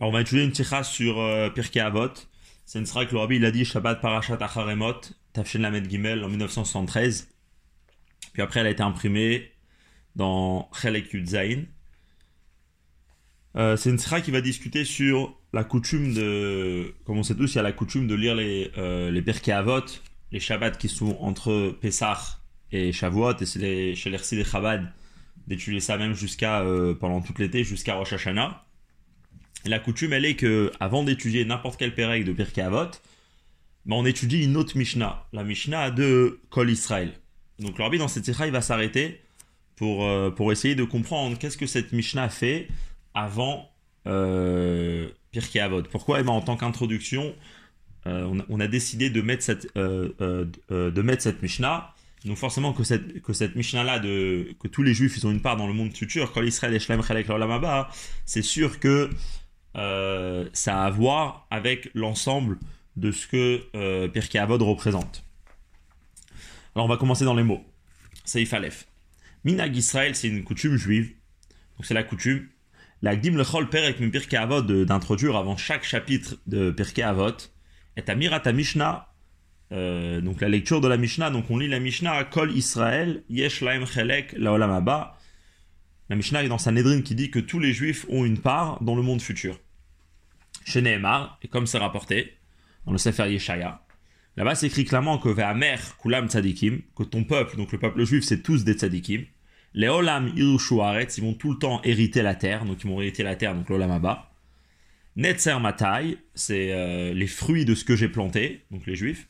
Alors on va étudier une tirah sur euh, Avot. C'est une tirah que le rabbi il a dit Shabbat Parashat Acharemot, Tafshin Lamed Gimel en 1973. Puis après elle a été imprimée dans Chelek Yudzaïn. Euh, c'est une tirah qui va discuter sur la coutume de, comme on sait tous, il y a la coutume de lire les, euh, les Avot, les Shabbats qui sont entre Pessah et Shavuot, et c'est les, chez les Chabad d'étudier ça même jusqu'à, euh, pendant tout l'été, jusqu'à Rosh Hashanah. La coutume, elle est que avant d'étudier n'importe quel pérec de Pirkei Avot, ben, on étudie une autre Mishnah, la Mishnah de Kol Israël. Donc le rabbi dans cette sikha, il va s'arrêter pour, euh, pour essayer de comprendre qu'est-ce que cette Mishnah fait avant euh, Pirkei Avot. Pourquoi eh ben, En tant qu'introduction, euh, on, a, décidé de mettre cette, euh, de mettre cette Mishnah. Donc forcément que cette, que cette Mishnah-là, que tous les Juifs ils ont une part dans le monde futur, Kol Israël et Shlem Chelek c'est sûr que euh, ça a à voir avec l'ensemble de ce que euh, Pirkei Avot représente. Alors on va commencer dans les mots. Seif Aleph. Minag Israël, c'est une coutume juive. Donc c'est la coutume. La Gdim Lechol Perek Min Pirkei Avot d'introduire avant chaque chapitre de Pirkei Avot est Amirat Mishnah. Euh, donc la lecture de la Mishnah. Donc on lit la Mishnah Kol Israël Yesh Laim Chelek Laolam Haba. La Mishnah est dans Sanhedrin qui dit que tous les juifs ont une part dans le monde futur. Chez Nehemar, et comme c'est rapporté dans le Sefer Yeshaya, là-bas c'est écrit clairement que Ve'amer Kulam Tzadikim, que ton peuple, donc le peuple juif, c'est tous des Tzadikim. Les Olam Irushu Aretz, ils vont tout le temps hériter la terre, donc ils vont hériter la terre, donc l'Olam Haba. Netzer Matai, c'est euh, les fruits de ce que j'ai planté, donc les juifs.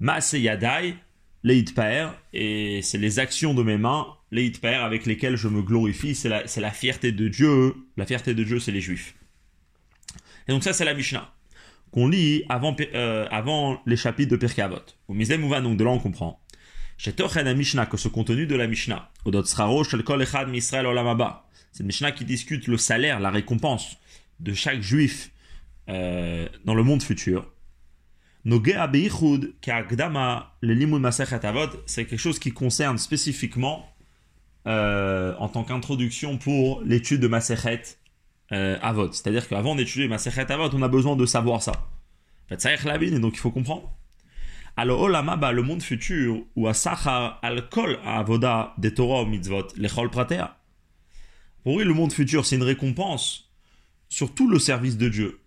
Maase Yadai, les Hitpaer, et c'est les actions de mes mains, les Hitpaer avec lesquelles je me glorifie, c'est la, fierté de Dieu. La fierté de Dieu, c'est les Juifs. Et donc ça, c'est la Mishnah, qu'on lit avant, euh, les chapitres de Pirkei Avot. Au Mizem donc de là on comprend. Mishnah, que ce contenu de la Mishnah, c'est une Mishnah qui discute le salaire, la récompense de chaque Juif euh, dans le monde futur. C'est quelque chose qui concerne spécifiquement euh, en tant qu'introduction pour l'étude de Masechet euh, Avot. C'est-à-dire qu'avant d'étudier Masechet Avot, on a besoin de savoir ça. Et donc il faut comprendre. Alors, Olamaba, le monde futur, ou à Sachar, al-Kol, Avoda, des Torah, mitzvot, l'Echol Pratea. Pour lui, le monde futur, c'est une récompense sur tout le service de Dieu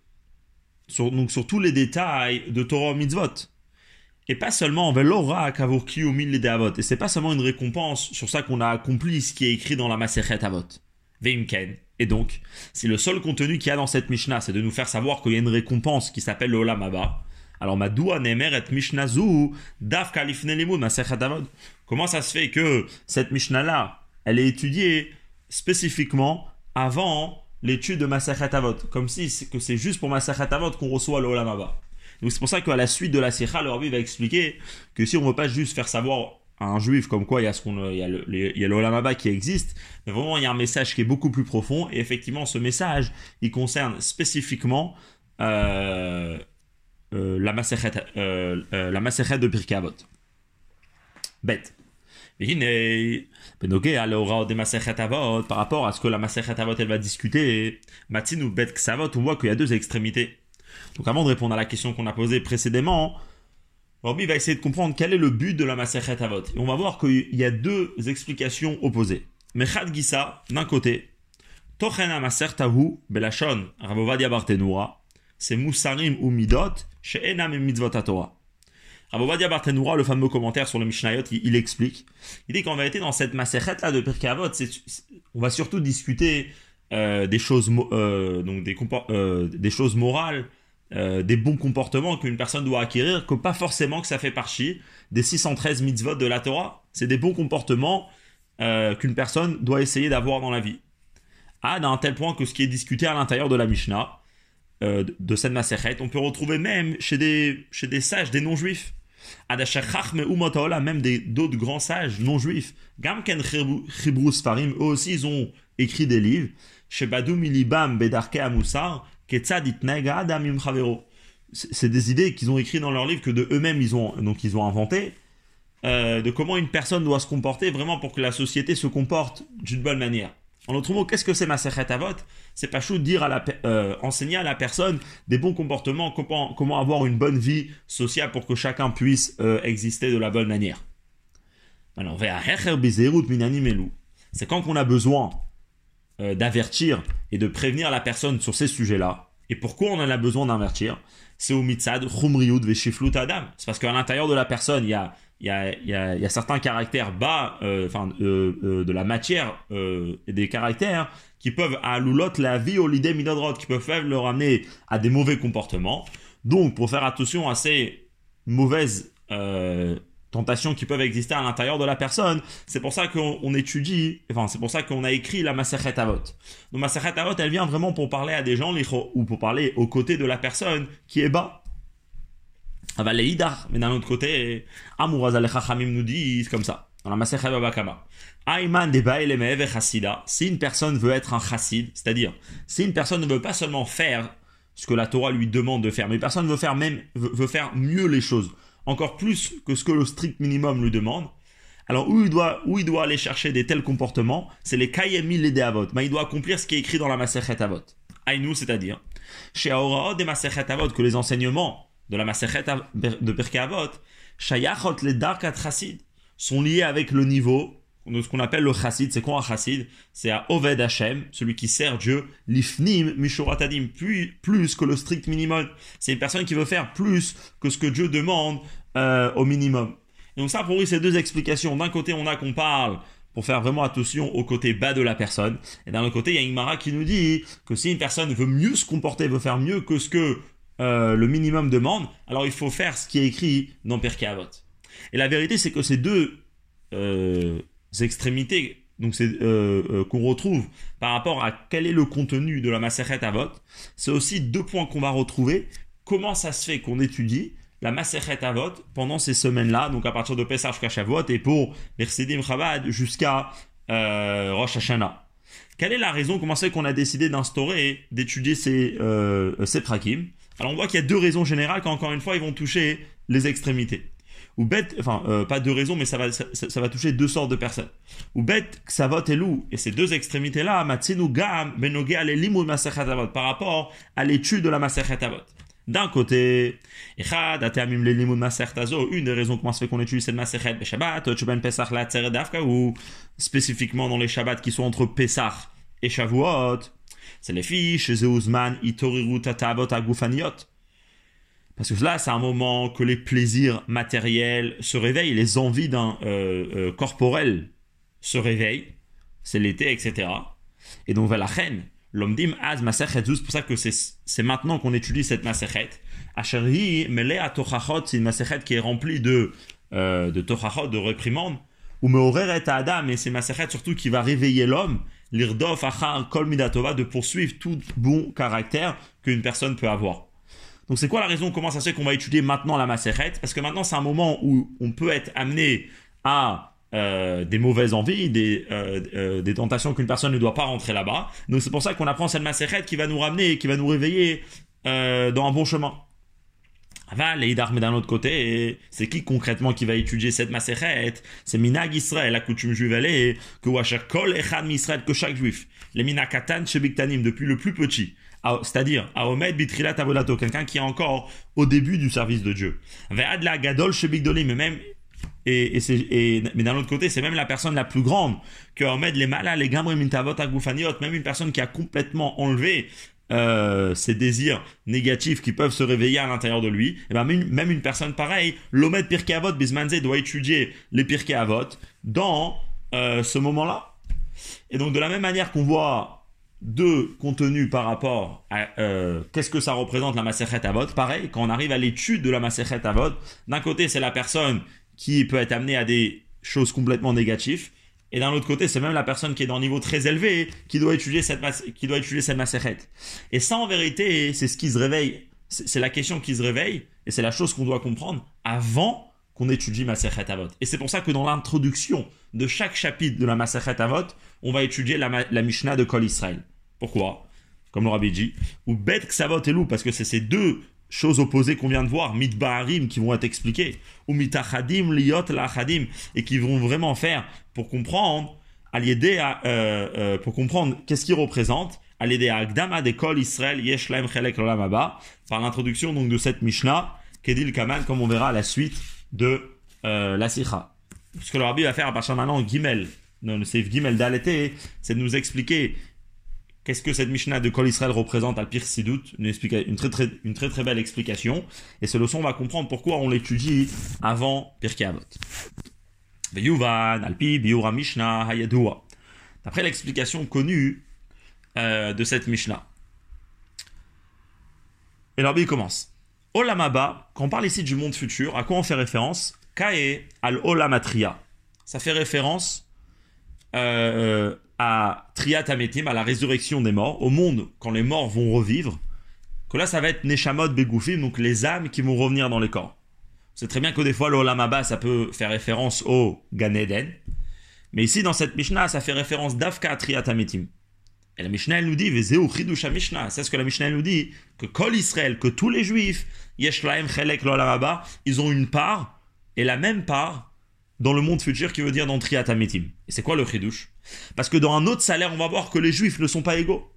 sur, donc sur tous les détails de Torah mitzvot. Et pas seulement velora kavurki ou mille avot. Et c'est pas seulement une récompense sur ça qu'on a accompli ce qui est écrit dans la Masechet Avot. Veimken. Et donc, si le seul contenu qu'il y a dans cette Mishnah, c'est de nous faire savoir qu'il y a une récompense qui s'appelle le Olam Haba, alors Madoua Nemer et Mishnazu Daf Kalifne Masechet Avot. Comment ça se fait que cette Mishnah-là, elle est étudiée spécifiquement avant l'étude de Masachat Avot, comme si c'est, que c'est juste pour Masachat Avot qu'on reçoit le. Donc c'est pour ça qu'à la suite de la Sikha, le Rabbi va expliquer que si on ne veut pas juste faire savoir à un juif comme quoi il y a, ce y a, le, il y a qui existe, mais vraiment il y a un message qui est beaucoup plus profond, et effectivement ce message, il concerne spécifiquement euh, euh, la Masachat euh, euh, la Masachat de Avot. Par rapport à ce que la Masechet Avot elle va discuter, Matin ou Bet Ksavot, on voit qu'il y a deux extrémités. Donc avant de répondre à la question qu'on a posée précédemment, Rabbi va essayer de comprendre quel est le but de la Masechet Avot. Et on va voir qu'il y a deux explications opposées. Mechad Gisa, d'un côté, Tochena Maser Tahu, Belashon, Rabovadia Bartenura, c'est Moussarim ou Midot, chez Enam et Mitzvot Torah. Rabovadia Barthénoura, le fameux commentaire sur le Mishnayot, il, il explique. Il dit qu'en vérité, dans cette macérette là de Pirkei Avot, on va surtout discuter euh, des choses, euh, donc des, euh, des choses morales, des bons comportements qu'une personne doit acquérir, que pas forcément que ça fait partie des 613 mitzvot de la Torah. C'est des bons comportements qu'une personne doit essayer d'avoir dans la vie. À d'un tel point que ce qui est discuté à l'intérieur de la Mishnah, de cette macérette, on peut retrouver même chez des, chez des sages, des non-juifs même d'autres grands sages non juifs. Gamken Farim, eux aussi ils ont écrit des livres. Milibam Bedarke C'est des idées qu'ils ont écrites dans leurs livres que de eux-mêmes ils ont donc ils ont inventé euh, de comment une personne doit se comporter vraiment pour que la société se comporte d'une bonne manière. En autre mot, qu'est-ce que c'est Masechet Avot C'est pas chaud de dire à la, euh, enseigner à la personne des bons comportements, comment, avoir une bonne vie sociale pour que chacun puisse euh, exister de la bonne manière. Alors, c'est quand on a besoin euh, d'avertir et de prévenir la personne sur ces sujets-là. Et pourquoi on en a besoin d'avertir? C'est au mitzad, chumriyud, adam. C'est parce qu'à l'intérieur de la personne, il y a il y a, certains caractères bas, euh, enfin euh, euh, de la matière et des caractères qui peuvent à l'oulotte la vie au l'idée minodrot, qui peuvent le ramener à des mauvais comportements. Donc pour faire attention à ces mauvaises tentations qui peuvent exister à l'intérieur de la personne, c'est pour ça qu'on étudie, enfin c'est pour ça qu'on a écrit la Masachet Avot. Donc Masachet Avot, elle vient vraiment pour parler à des gens ou pour parler aux côtés de la personne qui est bas mais d'un autre côté, Amuraz al nous dit comme ça, dans la Masechet Babakama. Ayman de chassida, si une personne veut être un chassid, c'est-à-dire, si une personne ne veut pas seulement faire ce que la Torah lui demande de faire, mais personne veut faire même, veut, faire mieux les choses, encore plus que ce que le strict minimum lui demande, alors où il doit, où il doit aller chercher des tels comportements, c'est les kayemi les mais il doit accomplir ce qui est écrit dans la Masechet Avot. Aïnou, c'est-à-dire, chez Aora des Masechet Avot, que les enseignements de la Masechet de Pirkei Avot, Shayachot les Darkat Chassid sont liés avec le niveau de ce qu'on appelle le chassid. C'est quoi un chassid? C'est à Oved Hashem, celui qui sert Dieu, l'ifnim mishuratadim, plus, plus que le strict minimum. C'est une personne qui veut faire plus que ce que Dieu demande euh, au minimum. Et donc ça, pour lui, c'est deux explications. D'un côté, on a qu'on parle pour faire vraiment attention au côté bas de la personne. Et d'un autre côté, il y a une Mara qui nous dit que si une personne veut mieux se comporter, veut faire mieux que ce que euh, le minimum demande, alors il faut faire ce qui est écrit dans Perkei Avot. Et la vérité, c'est que ces deux euh, extrémités, donc euh, qu'on retrouve par rapport à quel est le contenu de la Maseret Avot, c'est aussi deux points qu'on va retrouver. Comment ça se fait qu'on étudie la Maseret Avot pendant ces semaines-là, donc à partir de Pesach jusqu'à Shavuot, et pour Mercedim Chabad jusqu'à Rosh Hashanah. Quelle est la raison, comment c'est qu'on a décidé d'instaurer, d'étudier ces, ces prakim? Alors on voit qu'il y a deux raisons générales quand encore une fois ils vont toucher les extrémités. Ou bête, enfin euh, pas deux raisons, mais ça va, ça, va toucher deux sortes de personnes. Ou bête, ksavot et lou, et ces deux extrémités-là, matsinu gam, benoge avot, par rapport à l'étude de la masechet avot. D'un côté, une des raisons comment se fait qu'on étudie cette masechet Shabbat, pesach la ou spécifiquement dans les Shabbats qui sont entre Pesach et Shavuot, c'est Tatabot, Agufaniot. Parce que là, c'est un moment que les plaisirs matériels se réveillent, les envies d'un euh, euh, corporel se réveillent. C'est l'été, etc. Et donc, la reine, l'omdim az masechet c'est pour ça que c'est maintenant qu'on étudie cette masechet. Asheri, à tochachot, c'est une masechet qui est remplie de, euh, de tochachot, de réprimandes. Ou me et adam, et c'est masechet surtout qui va réveiller l'homme l'irdof achar kol midatova, de poursuivre tout bon caractère qu'une personne peut avoir. Donc c'est quoi la raison Comment ça se fait qu'on va étudier maintenant la macérette Parce que maintenant c'est un moment où on peut être amené à euh, des mauvaises envies, des, euh, euh, des tentations qu'une personne ne doit pas rentrer là-bas. Donc c'est pour ça qu'on apprend cette macérette qui va nous ramener, qui va nous réveiller dans un bon chemin. Les mais d'un autre côté, c'est qui concrètement qui va étudier cette Maseret C'est Minag Israël, la coutume juive, elle est que Kol Echad Misraël, que chaque juif, les Minakatan Shebiktanim, depuis le plus petit, c'est-à-dire Aomed Bitrilat Avolato, quelqu'un qui est encore au début du service de Dieu. Ve'ad la Gadol Shebikdolim, mais même et, et, mais d'un autre côté, c'est même la personne la plus grande que Ahmed les malas, les gamres mintavot agufaniot, même une personne qui a complètement enlevé euh, ces désirs négatifs qui peuvent se réveiller à l'intérieur de lui, et eh ben même, une personne pareille, l'Omed Pirkei Avot, Bismanze doit étudier les Pirkei Avot dans euh, ce moment-là. Et donc de la même manière qu'on voit deux contenus par rapport à euh, qu'est-ce que ça représente la Maserhet Avot, pareil, quand on arrive à l'étude de la Maserhet Avot, d'un côté c'est la personne qui peut être amenée à des choses complètement négatives, et d'un autre côté, c'est même la personne qui est dans un niveau très élevé qui doit étudier cette, qui doit étudier cette Et ça, en vérité, c'est ce qui se réveille. C'est la question qui se réveille et c'est la chose qu'on doit comprendre avant qu'on étudie Masechet Avot. Et c'est pour ça que dans l'introduction de chaque chapitre de la Masechet Avot, on va étudier la, la Mishnah de Kol Israël. Pourquoi? Comme le Rabbi dit. Ou Bet Ksavot et Lou, parce que c'est ces deux choses opposées qu'on vient de voir, mitbaharim, qui vont être expliquées, ou mitachadim, liot lachadim, et qui vont vraiment faire pour comprendre à à, euh, euh, pour comprendre qu'est-ce qu'il représente, à l'aider à Agdama d'école Israël Yeshlaim Chelek Lolamaba, par l'introduction donc de cette Mishnah, Kedil Kaman, comme on verra à la suite de euh, la Sikha. Ce que le Rabbi va faire à partir maintenant, Gimel, le Seif Gimel d'Aleté, c'est de nous expliquer qu'est-ce que cette Mishnah de Kol Israël représente à Pir Sidout, une, très, très, une très très belle explication. Et ce leçon va comprendre pourquoi on l'étudie avant Pirkei Avot. Alpi, Biura Mishnah, Hayadua. D'après l'explication connue euh, de cette Mishnah. Et l'Arbi commence. Olamaba, quand on parle ici du monde futur, à quoi on fait référence? Kae al Olamatria. Ça fait référence euh, à Triat à la résurrection des morts, au monde quand les morts vont revivre. Que là, ça va être Neshamot Begoufim, donc les âmes qui vont revenir dans les corps. C'est très bien que des fois, l'Olamaba, ça peut faire référence au Gan Eden. Mais ici, dans cette Mishnah, ça fait référence d'Afka Triat Ametim. Et la Mishnah, elle nous dit, Vezeu Chidusha Mishnah. C'est ce que la Mishnah elle nous dit, que Kol Israël, que tous les Juifs, Yeshlaim Chelek Lolamaba, ils ont une part, et la même part, dans le monde futur, qui veut dire dans Triat Ametim. Et c'est quoi le Chidush Parce que dans un autre salaire, on va voir que les Juifs ne sont pas égaux.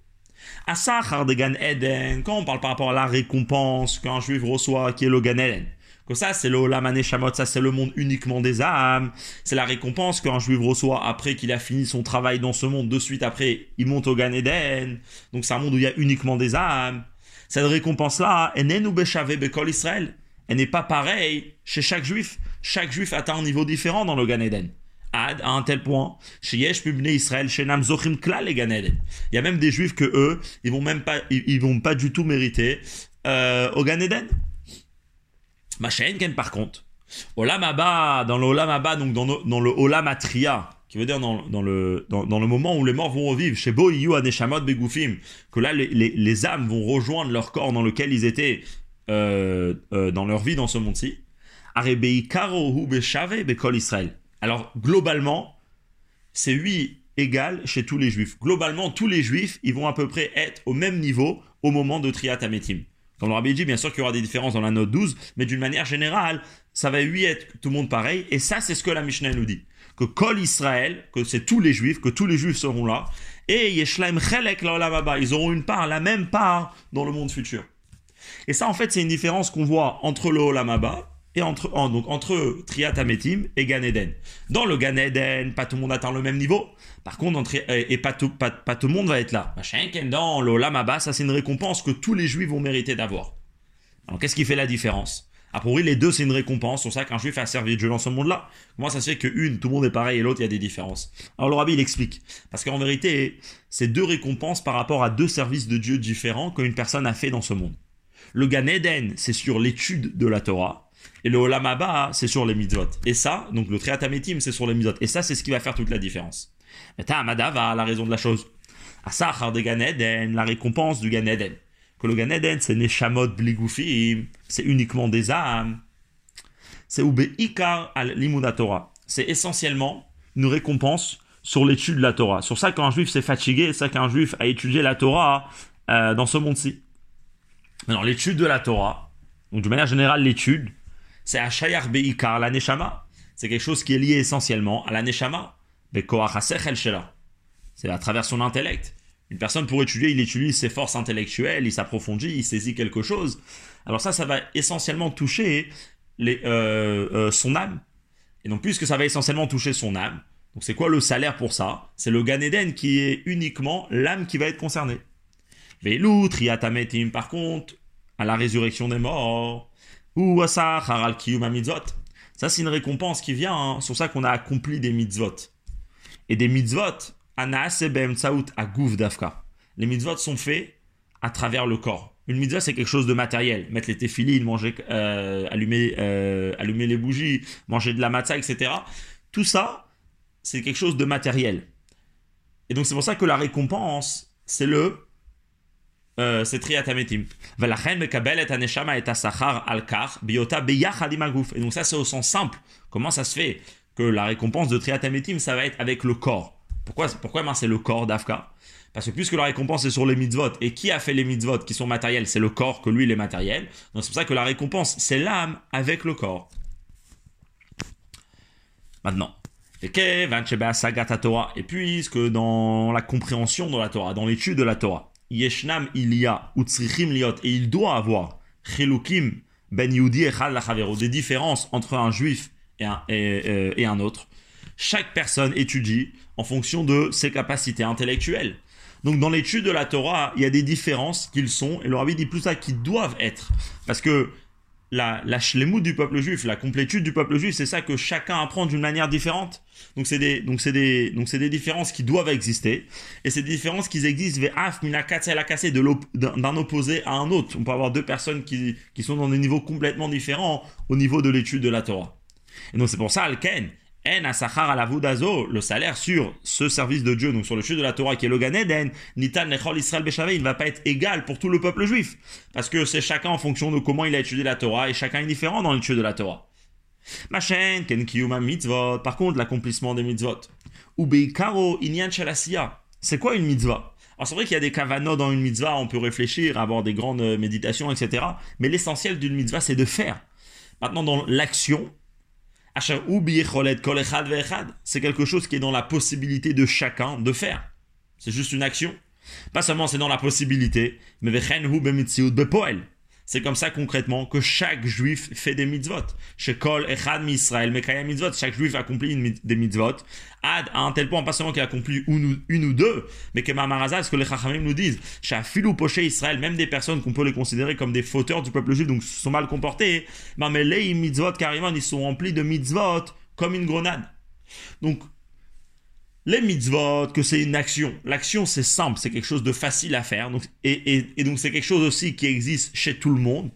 De Gan Eden, quand on parle par rapport à la récompense qu'un Juif reçoit, qui est le Gan Eden, que ça, c'est le Olam Haneshamot, ça, c'est le monde uniquement des âmes. C'est la récompense qu'un juif reçoit après qu'il a fini son travail dans ce monde. De suite après, il monte au Gan Eden. Donc, c'est un monde où il y a uniquement des âmes. Cette récompense-là, elle n'est nous Bekol Israël. Elle n'est pas pareille chez chaque juif. Chaque juif atteint un niveau différent dans le Gan Eden. Ad, à un tel point, chez Yesh Pubne Israël, chez Nam Zochim Kla les Gan Eden. Il y a même des juifs que eux, ils vont même pas, ils, vont pas du tout mériter euh, au Gan Eden. Machenken, par contre, Olam Abba, dans le Olam Abba, donc dans, le Olam Atria, qui veut dire dans, le, dans, le moment où les morts vont revivre, chez Bo Iyu Aneshamot Begoufim, que là, les, les, les âmes vont rejoindre leur corps dans lequel ils étaient euh, euh, dans leur vie dans ce monde-ci. Alors, globalement, c'est 8 égal chez tous les juifs. Globalement, tous les juifs, ils vont à peu près être au même niveau au moment de Triat Ametim. Comme le Rabbi dit, bien sûr qu'il y aura des différences dans la note 12, mais d'une manière générale, ça va lui être tout le monde pareil. Et ça, c'est ce que la Mishnah nous dit. Que Kol Israël, que c'est tous les juifs, que tous les juifs seront là. Et Yeshlaim Chelek Haba, ils auront une part, la même part dans le monde futur. Et ça, en fait, c'est une différence qu'on voit entre le Olam Haba et entre, en- donc, entre Triat Ametim et Gan Eden. Dans le Gan Eden, pas tout le monde atteint le même niveau. Par contre, entre- et pas tout, pas, pas tout le monde va être là. Dans le Olam Haba, ça c'est une récompense que tous les juifs vont mériter d'avoir. Alors qu'est-ce qui fait la différence? A priori, les deux c'est une récompense. C'est pour ça qu'un juif a servi de Dieu dans ce monde-là. Comment ça se fait qu'une, tout le monde est pareil et l'autre, il y a des différences? Alors le rabbi, il explique. Parce qu'en vérité, c'est deux récompenses par rapport à deux services de Dieu différents qu'une personne a fait dans ce monde. Le Gan Eden, c'est sur l'étude de la Torah. Et le Olam Haba, c'est sur les mitzvot. Et ça, donc le Triat Ametim, c'est sur les mitzvot. Et ça, c'est ce qui va faire toute la différence. Mais Amadava, la raison de la chose. Asachar de Gan Eden, la récompense du Gan Eden. Que le Gan Eden, c'est Neshamot Bligoufim, c'est uniquement des âmes. C'est Ube Ikar al Torah. C'est essentiellement une récompense sur l'étude de la Torah. Sur ça qu'un juif s'est fatigué, c'est ça qu'un juif a étudié la Torah euh, dans ce monde-ci. Alors l'étude de la Torah, donc de manière générale l'étude, c'est Ashayar Beikar, la Neshama. C'est quelque chose qui est lié essentiellement à la Neshama. C'est à travers son intellect. Une personne pour étudier, il utilise ses forces intellectuelles, il s'approfondit, il saisit quelque chose. Alors ça, ça va essentiellement toucher les, euh, euh, son âme. Et donc puisque ça va essentiellement toucher son âme, donc c'est quoi le salaire pour ça? C'est le Gan Eden qui est uniquement l'âme qui va être concernée. Veilou, Triatametim, par contre, à la résurrection des morts, ou ça, Haral Kiyum Mitzvot. Ça, c'est une récompense qui vient, hein. c'est pour ça qu'on a accompli des mitzvot. Et des mitzvot, Anaasebem Tsaout Agouf Dafka. Les mitzvot sont faits à travers le corps. Une mitzvah, c'est quelque chose de matériel. Mettre les téphilines, manger, euh, allumer, euh, allumer les bougies, manger de la matzah, etc. Tout ça, c'est quelque chose de matériel. Et donc, c'est pour ça que la récompense, c'est le euh, c'est triatametim. Velachen mekabel et aneshama et asachar alkar biota. Et donc ça c'est au sens simple. Comment ça se fait que la récompense de triatametim ça va être avec le corps? Pourquoi pourquoi c'est le corps d'Afka? Parce que puisque la récompense est sur les mitzvot et qui a fait les mitzvot qui sont matériels, c'est le corps que lui il est matériel. Donc c'est pour ça que la récompense c'est l'âme avec le corps. Maintenant, Et puisque dans la compréhension de la Torah, dans l'étude de la Torah, Yeshnam il y a, liot, et il doit avoir, Chelukim ben Yudi echad des différences entre un juif et un, et, et un autre. Chaque personne étudie en fonction de ses capacités intellectuelles. Donc dans l'étude de la Torah, il y a des différences qu'ils sont, et le rabbi dit plus ça, qui doivent être. Parce que la, la du peuple juif, la complétude du peuple juif, c'est ça que chacun apprend d'une manière différente. Donc c'est des, donc c'est des, donc c'est des différences qui doivent exister. Et ces différences qui existent, d'un opposé à un autre. On peut avoir deux personnes qui, qui sont dans des niveaux complètement différents au niveau de l'étude de la Torah. Et donc c'est pour ça, Alken, en asachar la le salaire sur ce service de Dieu, donc sur le chute de la Torah qui est le Gan Eden, nitan nechol Israël il ne va pas être égal pour tout le peuple juif. Parce que c'est chacun en fonction de comment il a étudié la Torah et chacun est différent dans l'étude de la Torah. Machen, ken kiyuma mitzvot, par contre, l'accomplissement des mitzvot. Ubeikaro inyan shalasiya. C'est quoi une mitzvah? Alors c'est vrai qu'il y a des kavanos dans une mitzvah, on peut réfléchir, avoir des grandes méditations, etc. Mais l'essentiel d'une mitzvah, c'est de faire. Maintenant, dans l'action, c'est quelque chose qui est dans la possibilité de chacun de faire. C'est juste une action. Pas seulement c'est dans la possibilité, mais c'est comme ça concrètement que chaque juif fait des mitzvot. Chez Kol Echad Misraël Mekaya mitzvot. Chaque juif accomplit des mitzvot. Ad à un tel point, pas seulement qu'il accomplit une, ou deux, mais que Mamarazal, ce que les Chachamim nous disent, chez Filou Poché Israël, même des personnes qu'on peut les considérer comme des fauteurs du peuple juif, donc sont mal comportés, mais les mitzvot carrément, ils sont remplis de mitzvot comme une grenade. Donc, les mitzvot, que c'est une action. L'action, c'est simple, c'est quelque chose de facile à faire. Et, donc, c'est quelque chose aussi qui existe chez tout le monde.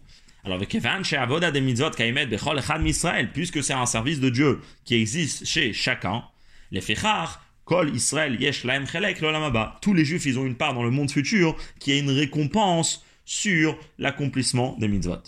Alors, avec Evan, chez Avoda des mitzvot, Kaimet, Bechol, Echad, Israël, puisque c'est un service de Dieu qui existe chez chacun, les Fechar, Kol, Israël, Yesh, Laem, Chelek, Lolamaba. Tous les juifs, ils ont une part dans le monde futur qui a une récompense sur l'accomplissement des mitzvot.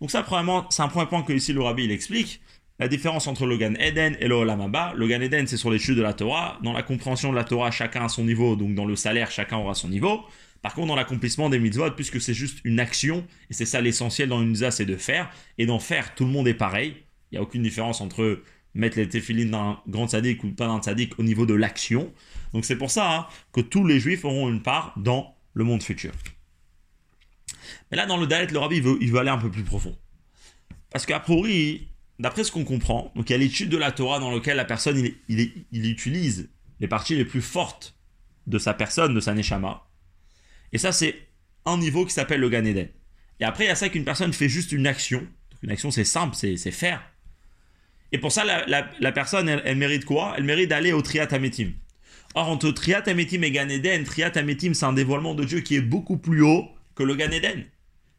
Donc, ça, premièrement, c'est un premier point que ici le rabbi il explique la différence entre le Gan Eden et le Olam Le Gan Eden, c'est sur l'étude de la Torah. Dans la compréhension de la Torah, chacun a son niveau, donc dans le salaire, chacun aura son niveau. Par contre, dans l'accomplissement des mitzvot, puisque c'est juste une action, et c'est ça l'essentiel dans une mitzvah, c'est de faire, et d'en faire, tout le monde est pareil. Il n'y a aucune différence entre mettre les téphilines d'un grand sadique ou pas d'un sadique au niveau de l'action. Donc c'est pour ça hein, que tous les juifs auront une part dans le monde futur. Mais là, dans le Dalet, le rabbi, il veut, il veut aller un peu plus profond. Parce qu'à priori, d'après ce qu'on comprend, donc il y a l'étude de la Torah dans laquelle la personne il, utilise les parties les plus fortes de sa personne, de sa neshama. Et ça, c'est un niveau qui s'appelle le Gan Eden. Et après, il y a ça qu'une personne fait juste une action. Une action, c'est simple, c'est faire. Et pour ça, la, personne, elle, mérite quoi? Elle mérite d'aller au Triat Ametim. Or, entre Triat Ametim et Gan Eden, Triat Ametim, c'est un dévoilement de Dieu qui est beaucoup plus haut que le Gan Eden.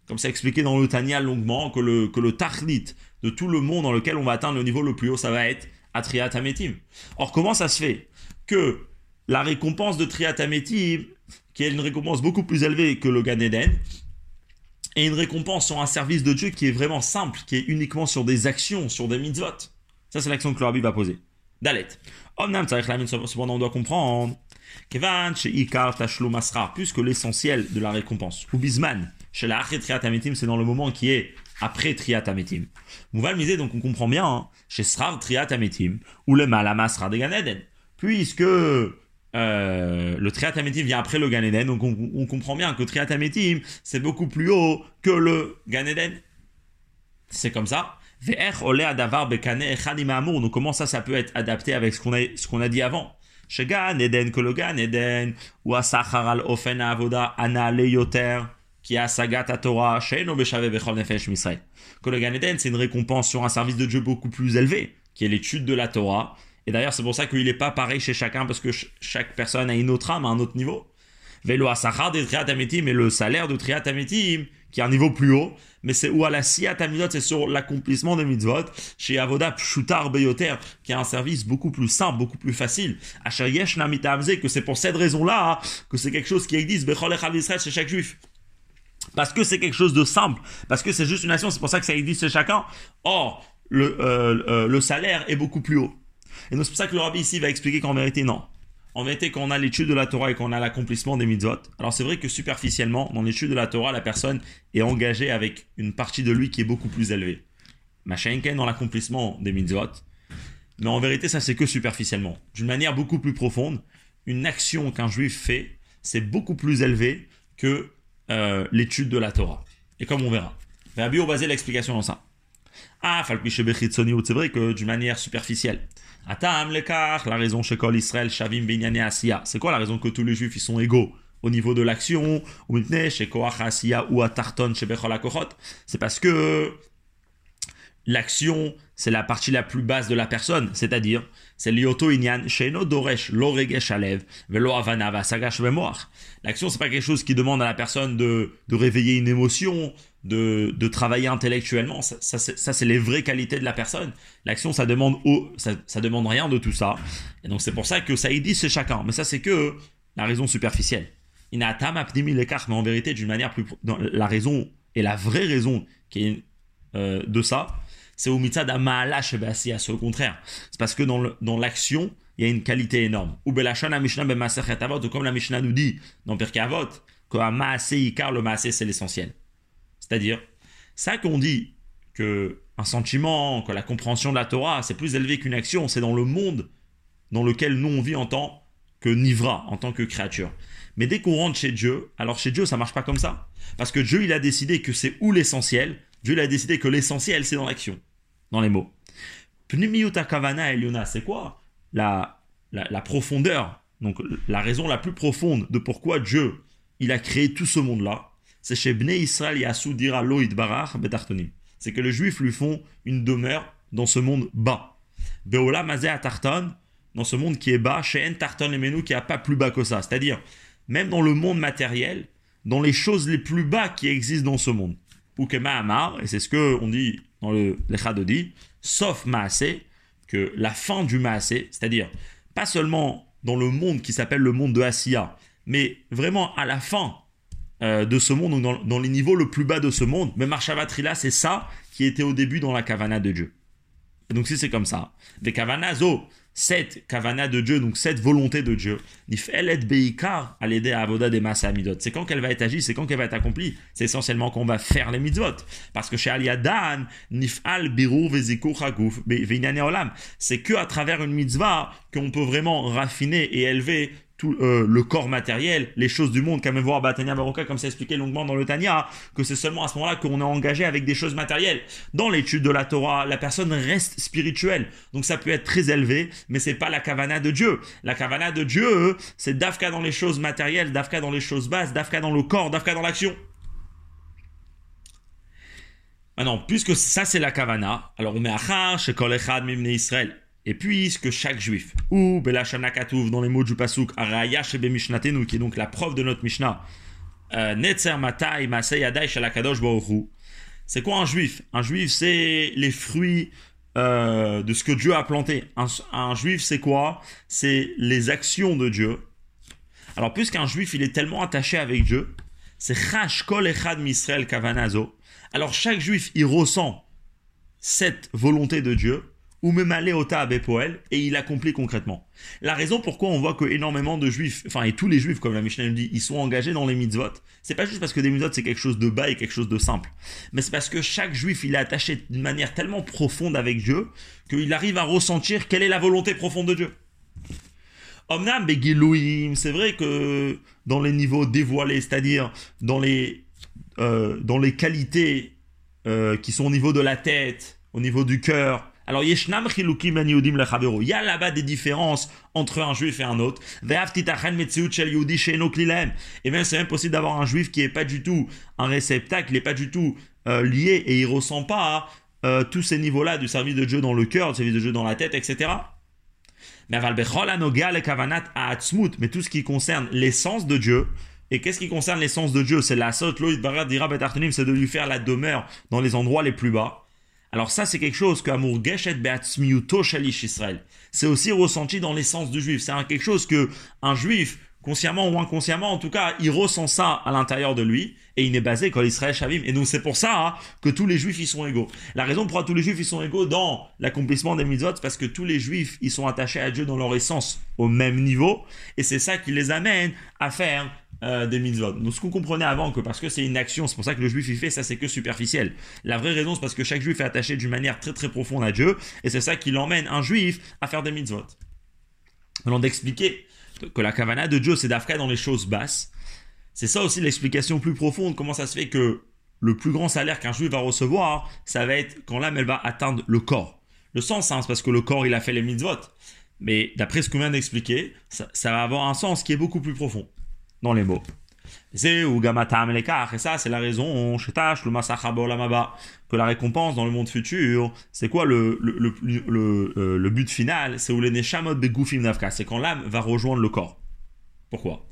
Comme c'est expliqué dans le Tanya longuement, que le, que le Tachlit, de tout le monde dans lequel on va atteindre le niveau le plus haut, ça va être à Triatametim. Or, comment ça se fait que la récompense de Triatametim, qui est une récompense beaucoup plus élevée que le Gan Eden, est une récompense sur un service de Dieu qui est vraiment simple, qui est uniquement sur des actions, sur des mitzvot. Ça, c'est l'action que le va poser. Dalet. Cependant, on doit comprendre. Puisque l'essentiel de la récompense, ou bisman, chez la c'est dans le moment qui est après Triat Ametim. Mouval misé, donc on comprend bien, hein, chez Srar Triat Ametim, ou le Malama sera de Ganeden. Puisque euh, le Triat Ametim vient après le Ganeden, donc on, comprend bien que Triat Ametim, c'est beaucoup plus haut que le Ganeden. C'est comme ça. Donc comment ça, ça peut être adapté avec ce qu'on a, ce a dit avant? Chez Gan Eden, que le Gan Eden, ou à Sachar al Ofen Avoda Ana Yoter, qui a Sagat Torah, Que le Gan Eden, c'est une récompense sur un service de Dieu beaucoup plus élevé, qui est l'étude de la Torah. Et d'ailleurs, c'est pour ça qu'il n'est pas pareil chez chacun, parce que chaque personne a une autre âme, un autre niveau. Velo Asachar des Triatametim, et le salaire de Triatametim, qui est un niveau plus haut, mais c'est où à la Siatamidot, c'est sur l'accomplissement des mitzvot, chez Avoda Pshutar Beyoter, qui a un service beaucoup plus simple, beaucoup plus facile. À Yesh que c'est pour cette raison-là, hein, que c'est quelque chose qui existe, Bechol Israël chez chaque juif parce que c'est quelque chose de simple, parce que c'est juste une action, c'est pour ça que ça existe chacun. Or, le, euh, euh, le salaire est beaucoup plus haut. Et donc c'est pour ça que le rabbi ici va expliquer qu'en vérité, non. En vérité, quand on a l'étude de la Torah et qu'on a l'accomplissement des mitzvot, alors c'est vrai que superficiellement, dans l'étude de la Torah, la personne est engagée avec une partie de lui qui est beaucoup plus élevée. Machenken, dans l'accomplissement des mitzvot, Mais en vérité, ça c'est que superficiellement. D'une manière beaucoup plus profonde, une action qu'un juif fait, c'est beaucoup plus élevé que euh, l'étude de la Torah. Et comme on verra. Rabbi basé l'explication dans ça. Ah, c'est vrai que d'une manière superficielle. Atam lekar, la raison chez Kol Israël, Shavim Binyane Asiya. C'est quoi la raison que tous les juifs ils sont égaux au niveau de l'action, ou chez Koach Asiya ou Atarton chez Bechol C'est parce que l'action, c'est la partie la plus basse de la personne, c'est-à-dire, c'est l'ioto inyan, sheno doresh, alev, velo avana sagash vemoach. L'action, c'est pas quelque chose qui demande à la personne de, de réveiller une émotion, de, de travailler intellectuellement. Ça, c'est les vraies qualités de la personne. L'action, ça demande ça, ça, demande rien de tout ça. Et donc, c'est pour ça que ça dit c'est chacun. Mais ça, c'est que la raison superficielle. Inatam apnimi l'écart, mais en vérité, d'une manière plus, la raison et la vraie raison qui est euh, de ça, c'est au mitzad c'est au contraire. C'est parce que dans l'action, il y a une qualité énorme. Ou belashon Mishnah Avot, comme la Mishnah nous dit dans Pirkei Avot, que maase ikar, le maase c'est l'essentiel. C'est-à-dire, ça qu'on dit que un sentiment, que la compréhension de la Torah, c'est plus élevé qu'une action, c'est dans le monde dans lequel nous on vit en tant que nivra, en tant que créature. Mais dès qu'on rentre chez Dieu, alors chez Dieu ça marche pas comme ça. Parce que Dieu il a décidé que c'est où l'essentiel, Dieu il a décidé que l'essentiel c'est dans l'action dans les mots. Pnimiuta Kavana Eliona, c'est quoi la, la, profondeur, donc la raison la plus profonde de pourquoi Dieu il a créé tout ce monde-là, c'est chez Bnei Israël Yasu Dira Loïd Barar Betartonim. C'est que les Juifs lui font une demeure dans ce monde bas. Beola Mazé Tarton, dans ce monde qui est bas, chez En Tarton et Menou qui a pas plus bas que ça. C'est-à-dire, même dans le monde matériel, dans les choses les plus bas qui existent dans ce monde. Ukema Amar, et c'est ce que on dit dans le dit, sauf Maasé, que la fin du Maasé, c'est-à-dire pas seulement dans le monde qui s'appelle le monde de Asiya, mais vraiment à la fin euh, de ce monde, dans, dans, les niveaux le plus bas de ce monde, mais Marshavatrila, c'est ça qui était au début dans la Kavana de Dieu. Donc si c'est comme ça, des Kavanazo, cette kavana de Dieu, donc cette volonté de Dieu, à l'aider à avoda des masses midot. C'est quand qu'elle va être agie, c'est quand qu'elle va être accomplie. C'est essentiellement qu'on va faire les mitzvot. Parce que chez Aliadan, nif'al biru olam. C'est que à travers une mitzvah qu'on peut vraiment raffiner et élever tout euh, le corps matériel, les choses du monde, comme voir Batania Baroka, comme c'est expliqué longuement dans le Tania, que c'est seulement à ce moment-là qu'on est engagé avec des choses matérielles. Dans l'étude de la Torah, la personne reste spirituelle. Donc ça peut être très élevé, mais c'est pas la kavana de Dieu. La kavana de Dieu, c'est d'Afka dans les choses matérielles, d'Afka dans les choses basses, d'Afka dans le corps, d'Afka dans l'action. Maintenant, puisque ça c'est la kavana, alors on met chez Kol Echad Israël. Et puisque chaque juif, ou Belashana Katouv dans les mots du Pasuk, Araya Mishnatenu, qui est donc la preuve de notre Mishnah, euh, Netzer Matai Masei Adai Shalakadosh C'est quoi un juif? Un juif, c'est les fruits euh, de ce que Dieu a planté. Un, juif, c'est quoi? C'est les actions de Dieu. Alors, puisqu'un juif, il est tellement attaché avec Dieu, c'est Chash Kol Echad Misrael Kavanazo. Alors, chaque juif, il ressent cette volonté de Dieu ou même aller au Poel, et il accomplit concrètement. La raison pourquoi on voit que énormément de juifs, enfin et tous les juifs comme la Mishnah nous dit, ils sont engagés dans les mitzvot, c'est pas juste parce que des mitzvot c'est quelque chose de bas et quelque chose de simple, mais c'est parce que chaque juif il est attaché d'une manière tellement profonde avec Dieu qu'il arrive à ressentir quelle est la volonté profonde de Dieu. Omnam Begilouim, c'est vrai que dans les niveaux dévoilés, c'est-à-dire dans les, euh, dans les qualités euh, qui sont au niveau de la tête, au niveau du cœur, alors, il y a là-bas des différences entre un juif et un autre. Et même, c'est même possible d'avoir un juif qui n'est pas du tout un réceptacle, il n'est pas du tout euh, lié et il ne ressent pas euh, tous ces niveaux-là du service de Dieu dans le cœur, du service de Dieu dans la tête, etc. Mais tout ce qui concerne l'essence de Dieu, et qu'est-ce qui concerne l'essence de Dieu? C'est la sot, c'est de lui faire la demeure dans les endroits les plus bas. Alors ça, c'est quelque chose que Amour Geshet Beatzmiuto Shalish Israël. C'est aussi ressenti dans l'essence du juif. C'est quelque chose que un juif, consciemment ou inconsciemment, en tout cas, il ressent ça à l'intérieur de lui et il est basé quand Israël Shavim. Et donc c'est pour ça hein, que tous les juifs ils sont égaux. La raison pourquoi tous les juifs ils sont égaux dans l'accomplissement des mitzvot, c'est parce que tous les juifs ils sont attachés à Dieu dans leur essence au même niveau et c'est ça qui les amène à faire euh, des mitzvot. Donc ce qu'on comprenait avant, que parce que c'est une action, c'est pour ça que le juif il fait, ça c'est que superficiel. La vraie raison, c'est parce que chaque juif est attaché d'une manière très très profonde à Dieu, et c'est ça qui l'emmène un juif à faire des mitzvot. Alors d'expliquer que la kavana de Dieu c'est d'Afka dans les choses basses, c'est ça aussi l'explication plus profonde, comment ça se fait que le plus grand salaire qu'un juif va recevoir, ça va être quand l'âme elle va atteindre le corps. Le sens, hein, c'est parce que le corps il a fait les mitzvot. Mais d'après ce qu'on vient d'expliquer, ça, va avoir un sens qui est beaucoup plus profond dans les mots. C'est ou et ça c'est la raison que la récompense dans le monde futur, c'est quoi le, le, le, euh, but final? C'est où les neshamot begoufim nafka, c'est quand l'âme va rejoindre le corps. Pourquoi?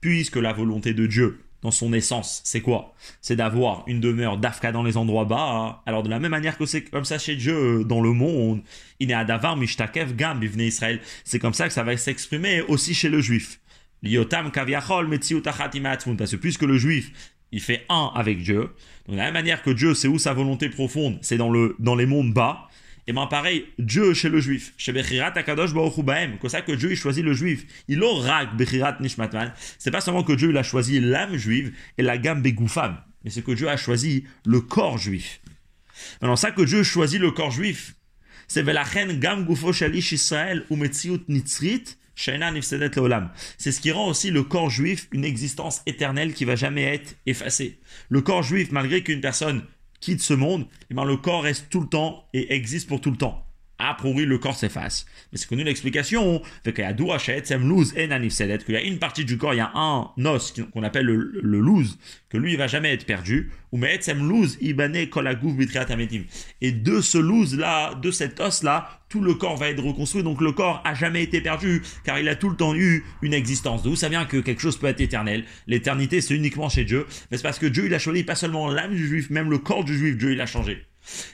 Puisque la volonté de Dieu, dans son essence, c'est quoi? C'est d'avoir une demeure d'Afka dans les endroits bas. Alors de la même manière que c'est comme ça chez Dieu dans le monde, il adavar mishtakev gam Israël. C'est comme ça que ça va s'exprimer aussi chez le juif. Liotam kaviachol Parce que puisque le juif, il fait un avec Dieu, de la même manière que Dieu, c'est où sa volonté profonde, c'est dans, le, dans les mondes bas, et bien pareil, Dieu chez le juif, chez Bechirat Akadosh Baruch c'est ça que Dieu choisit le juif. Il aura Bechirat Nishmatman. C'est pas seulement que Dieu a choisi l'âme juive et la gamme Begoufam, mais c'est que Dieu a choisi le corps juif. Maintenant, ça que Dieu choisit le corps juif, c'est Velachen Gam Shalish ou Metziut Nitzrit c'est ce qui rend aussi le corps juif une existence éternelle qui va jamais être effacée. Le corps juif, malgré qu'une personne quitte ce monde, eh ben, le corps reste tout le temps et existe pour tout le temps. Priori, le corps s'efface. Mais c'est connu l'explication. Qu'il y a loose et Qu'il y a une partie du corps, il y a un os qu'on appelle le, le loose, que lui, il va jamais être perdu. Ou kolagouf Et de ce loose là, de cet os là, tout le corps va être reconstruit. Donc le corps a jamais été perdu, car il a tout le temps eu une existence. D'où ça vient que quelque chose peut être éternel. L'éternité, c'est uniquement chez Dieu. Mais c'est parce que Dieu, il a choisi pas seulement l'âme du juif, même le corps du juif, Dieu, il a changé.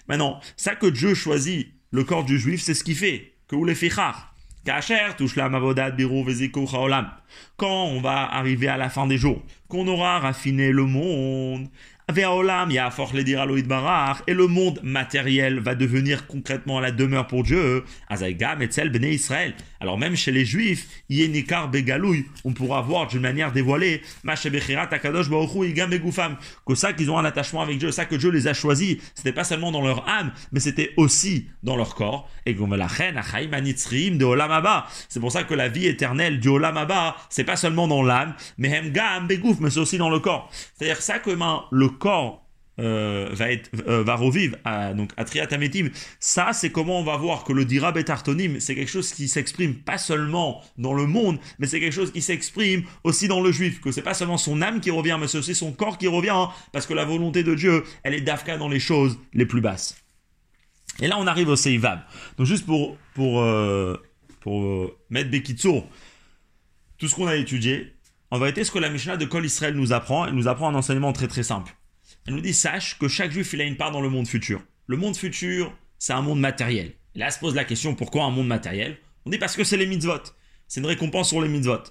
Maintenant, ça que Dieu choisit le corps du juif, c'est ce qui fait. Que vous les touche la Quand on va arriver à la fin des jours, qu'on aura raffiné le monde, et le monde matériel va devenir concrètement la demeure pour Dieu. Israël. Alors même chez les Juifs, on pourra voir d'une manière dévoilée que ça qu'ils ont un attachement avec Dieu, ça que Dieu les a choisis, c'était pas seulement dans leur âme, mais c'était aussi dans leur corps. Et c'est pour ça que la vie éternelle du Olamaba, c'est pas seulement dans l'âme, mais mais c'est aussi dans le corps. C'est-à-dire ça que le corps euh, va être euh, revivre à, donc à. Ça, c'est comment on va voir que le dira betartonim, c'est quelque chose qui s'exprime pas seulement dans le monde, mais c'est quelque chose qui s'exprime aussi dans le juif. Que c'est pas seulement son âme qui revient, mais c'est aussi son corps qui revient, hein, parce que la volonté de Dieu, elle est d'Afka dans les choses les plus basses. Et là, on arrive au Seivab. Donc juste pour euh, mettre Bekitsour, tout ce qu'on a étudié, en vérité, ce que la Mishnah de Kol Israël nous apprend, elle nous apprend un enseignement très très simple. Elle nous dit sache que chaque juif il a une part dans le monde futur. Le monde futur, c'est un monde matériel. Et là se pose la question pourquoi un monde matériel? On dit parce que c'est les mitzvot. C'est une récompense sur les mitzvot.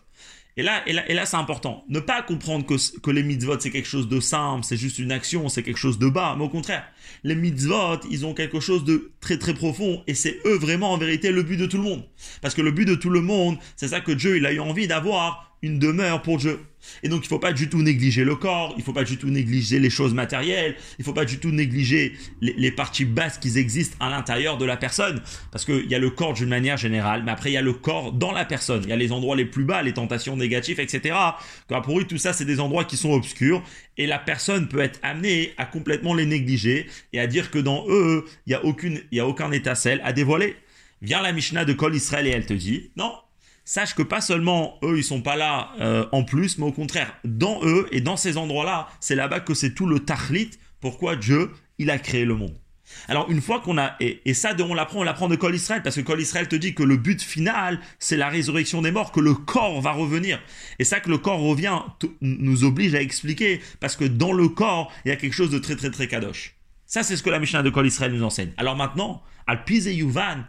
Et là, et là, et là c'est important. Ne pas comprendre que, que les mitzvot, c'est quelque chose de simple, c'est juste une action, c'est quelque chose de bas. Mais au contraire, les mitzvot, ils ont quelque chose de très très profond. Et c'est eux vraiment en vérité le but de tout le monde. Parce que le but de tout le monde, c'est ça que Dieu, il a eu envie d'avoir une demeure pour Dieu. Et donc il ne faut pas du tout négliger le corps, il ne faut pas du tout négliger les choses matérielles, il ne faut pas du tout négliger les, parties basses qui existent à l'intérieur de la personne. Parce qu'il y a le corps d'une manière générale, mais après il y a le corps dans la personne. Il y a les endroits les plus bas, les tentations négatives, etc. Pour eux, tout ça, c'est des endroits qui sont obscurs. Et la personne peut être amenée à complètement les négliger et à dire que dans eux, il n'y a, aucune, y a aucun étincelle à dévoiler. Vient la Mishnah de Kol Israël et elle te dit, non, sache que pas seulement eux, ils sont pas là euh, en plus, mais au contraire, dans eux et dans ces endroits-là, c'est là-bas que c'est tout le tachlit, pourquoi Dieu, il a créé le monde. Alors une fois qu'on a et, ça on l'apprend on l'apprend de Kol Israël parce que Kol Israël te dit que le but final c'est la résurrection des morts que le corps va revenir. Et ça que le corps revient nous oblige à expliquer parce que dans le corps il y a quelque chose de très très très kadosh. Ça c'est ce que la Mishnah de Kol Israël nous enseigne. Alors maintenant al Yuvan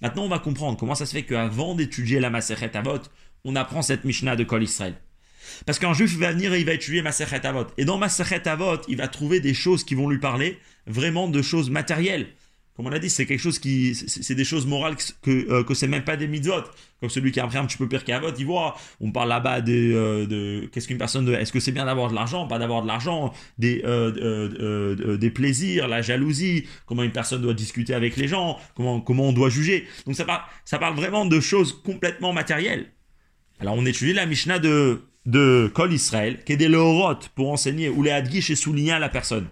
Maintenant, on va comprendre comment ça se fait qu'avant d'étudier la Masechet Avot, on apprend cette Mishnah de Kol Israël. Parce qu'un juif va venir et il va étudier Masechet Avot. Et dans Masechet Avot, il va trouver des choses qui vont lui parler vraiment de choses matérielles. Comme on a dit, c'est quelque chose qui, c'est des choses morales que euh, que c'est même pas des mitzvot. Comme celui qui a un petit peu pire qu'un vote, il voit. On parle là-bas de, euh, de qu'est-ce qu'une personne, est-ce que c'est bien d'avoir de l'argent, pas d'avoir de l'argent, des euh, des plaisirs, la jalousie, comment une personne doit discuter avec les gens, comment comment on doit juger. Donc ça parle ça parle vraiment de choses complètement matérielles. Alors on étudie la Mishnah de de Kol Israël, qui est des pour enseigner ou les adgish et souligner à la personne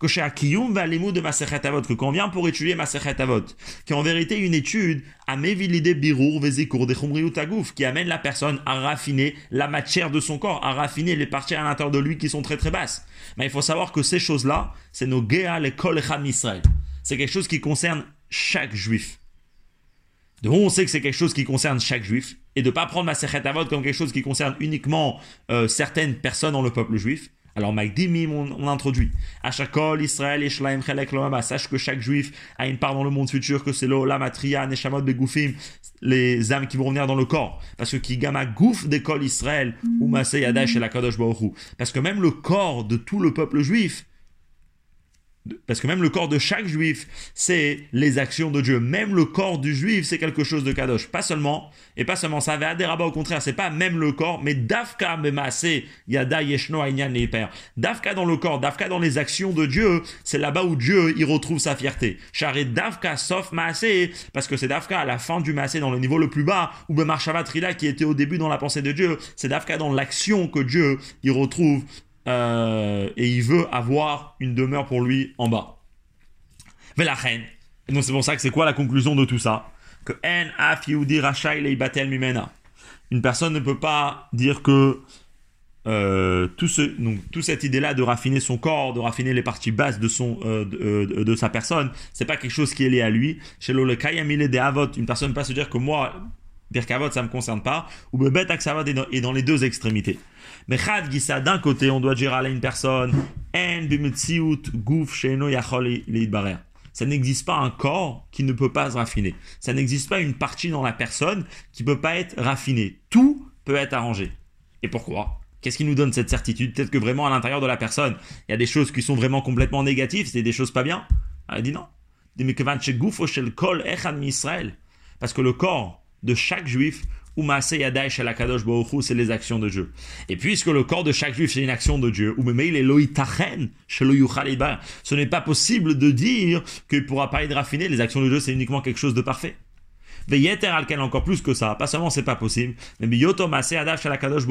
que chez Akiyum va de Masechet Avot, que quand vient pour étudier Masechet Avot, qui est en vérité une étude à Mevilide Birour Vezikour de Tagouf, qui amène la personne à raffiner la matière de son corps, à raffiner les parties à l'intérieur de lui qui sont très très basses. Mais il faut savoir que ces choses-là, c'est nos Géa, les Kol Israël. C'est quelque chose qui concerne chaque juif. Donc on sait que c'est quelque chose qui concerne chaque juif, et de ne pas prendre Masechet Avot comme quelque chose qui concerne uniquement euh, certaines personnes dans le peuple juif. Alors, Magdimim, on, on introduit. Achakol, Israël, Eshlaim, Chelek, Loama. Sache que chaque juif a une part dans le monde futur, que c'est l'Olam, Neshamot, Begoufim, les âmes qui vont revenir dans le corps. Parce que qui gama gouf d'école Israël, ou et la Kadosh Parce que même le corps de tout le peuple juif parce que même le corps de chaque juif, c'est les actions de Dieu. Même le corps du juif, c'est quelque chose de kadosh. Pas seulement, et pas seulement ça, avait rabbins au contraire, c'est pas même le corps, mais dafka memase yada yeshno aïnyan pères. Dafka dans le corps, dafka dans les actions de Dieu, c'est là-bas où Dieu, il retrouve sa fierté. Charé dafka sauf maasé, parce que c'est dafka à la fin du maasé, dans le niveau le plus bas, ou bemarshava trila qui était au début dans la pensée de Dieu, c'est dafka dans l'action que Dieu, il retrouve euh, et il veut avoir une demeure pour lui en bas. Mais la reine, donc c'est pour ça que c'est quoi la conclusion de tout ça? Que. Une personne ne peut pas dire que euh, tout ce, donc, toute cette idée-là de raffiner son corps, de raffiner les parties basses de, son, euh, de, de, sa personne, c'est pas quelque chose qui est lié à lui. Chez l'olekayamile de avot, une personne ne peut pas se dire que moi, Birkavot, ça me concerne pas, ou Bebet Aksavot est dans les deux extrémités. Mais Chad Gissa, d'un côté, on doit dire à une personne, Ça n'existe pas un corps qui ne peut pas se raffiner. Ça n'existe pas une partie dans la personne qui ne peut pas être raffinée. Tout peut être arrangé. Et pourquoi? Qu'est-ce qui nous donne cette certitude? Peut-être que vraiment à l'intérieur de la personne, il y a des choses qui sont vraiment complètement négatives, c'est des choses pas bien. Elle dit non. Parce que le corps de chaque juif ou c'est les actions de Dieu. Et puisque le corps de chaque juif c'est une action de Dieu, ou ce n'est pas possible de dire qu'il pourra pas être raffiné, les actions de Dieu c'est uniquement quelque chose de parfait. Veyeter alken encore plus que ça. Pas seulement c'est pas possible, mais biyotom adash kadosh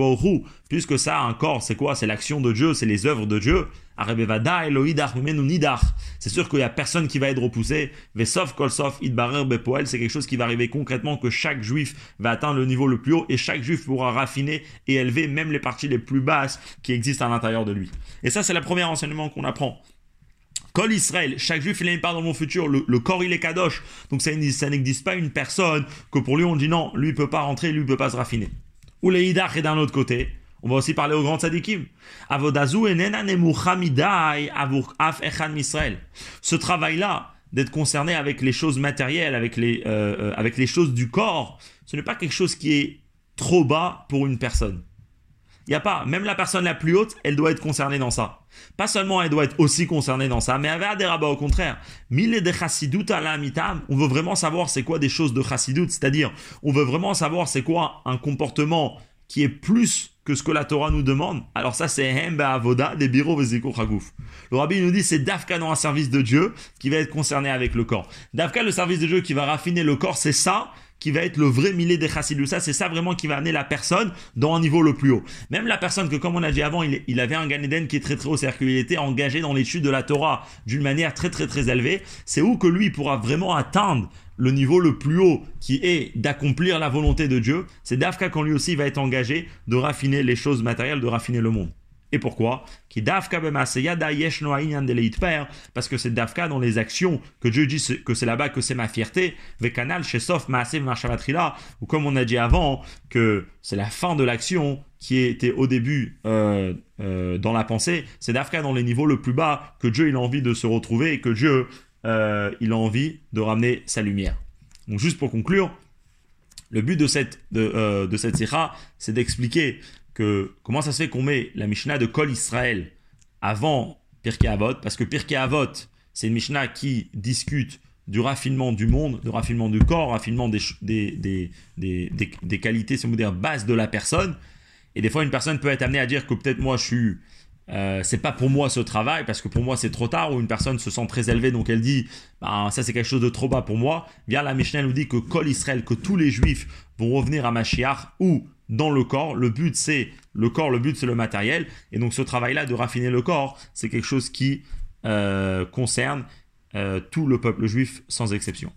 Puisque ça encore, c'est quoi? C'est l'action de Dieu, c'est les œuvres de Dieu. C'est sûr qu'il y a personne qui va être repoussé. Vesov kolsov idbarer bepoel, c'est quelque chose qui va arriver concrètement que chaque juif va atteindre le niveau le plus haut et chaque juif pourra raffiner et élever même les parties les plus basses qui existent à l'intérieur de lui. Et ça, c'est le premier enseignement qu'on apprend. Israël, chaque juif il a une part dans mon futur, le, corps il est kadosh, donc ça, n'existe pas une personne que pour lui on dit non, lui il peut pas rentrer, lui il peut pas se raffiner. Ou les idach est d'un autre côté, on va aussi parler aux grands misraël. Ce travail-là, d'être concerné avec les choses matérielles, euh, euh, avec les choses du corps, ce n'est pas quelque chose qui est trop bas pour une personne. Il n'y a pas, même la personne la plus haute, elle doit être concernée dans ça. Pas seulement elle doit être aussi concernée dans ça, mais avec des rabats au contraire. Mille de chassidut à mitam, on veut vraiment savoir c'est quoi des choses de chassidut, c'est-à-dire on veut vraiment savoir c'est quoi un comportement qui est plus que ce que la Torah nous demande. Alors ça c'est Hemba Avoda des bureaux Chagouf. Le rabbi nous dit c'est Dafka dans un service de Dieu qui va être concerné avec le corps. Dafka le service de Dieu qui va raffiner le corps, c'est ça qui va être le vrai millet des chassidou. Ça, c'est ça vraiment qui va amener la personne dans un niveau le plus haut. Même la personne que, comme on a dit avant, il, avait un Gan qui est très très haut, c'est-à-dire qu'il était engagé dans l'étude de la Torah d'une manière très très très élevée. C'est où que lui pourra vraiment atteindre le niveau le plus haut qui est d'accomplir la volonté de Dieu. C'est Dafka quand lui aussi va être engagé de raffiner les choses matérielles, de raffiner le monde. Et pourquoi? Parce que c'est Dafka dans les actions que Dieu dit que c'est là-bas que c'est ma fierté. Vekanal, ou comme on a dit avant, que c'est la fin de l'action qui était au début euh, euh, dans la pensée. C'est Dafka dans les niveaux le plus bas que Dieu il a envie de se retrouver et que Dieu euh, il a envie de ramener sa lumière. Donc juste pour conclure, le but de cette, de, de cette c'est d'expliquer comment ça se fait qu'on met la Mishnah de Kol Israël avant Pirkei Avot, parce que Pirkei Avot, c'est une Mishnah qui discute du raffinement du monde, du raffinement du corps, raffinement des, des, des, des, qualités, si on veut dire, bases de la personne. Et des fois, une personne peut être amenée à dire que peut-être moi, je suis euh, c'est pas pour moi ce travail parce que pour moi c'est trop tard ou une personne se sent très élevée donc elle dit bah, ça c'est quelque chose de trop bas pour moi bien la Mishnah nous dit que Kol Israël que tous les juifs vont revenir à Mashiach ou dans le corps. Le but c'est le corps le but c'est le matériel. Et donc ce travail là de raffiner le corps c'est quelque chose qui euh, concerne euh, tout le peuple juif sans exception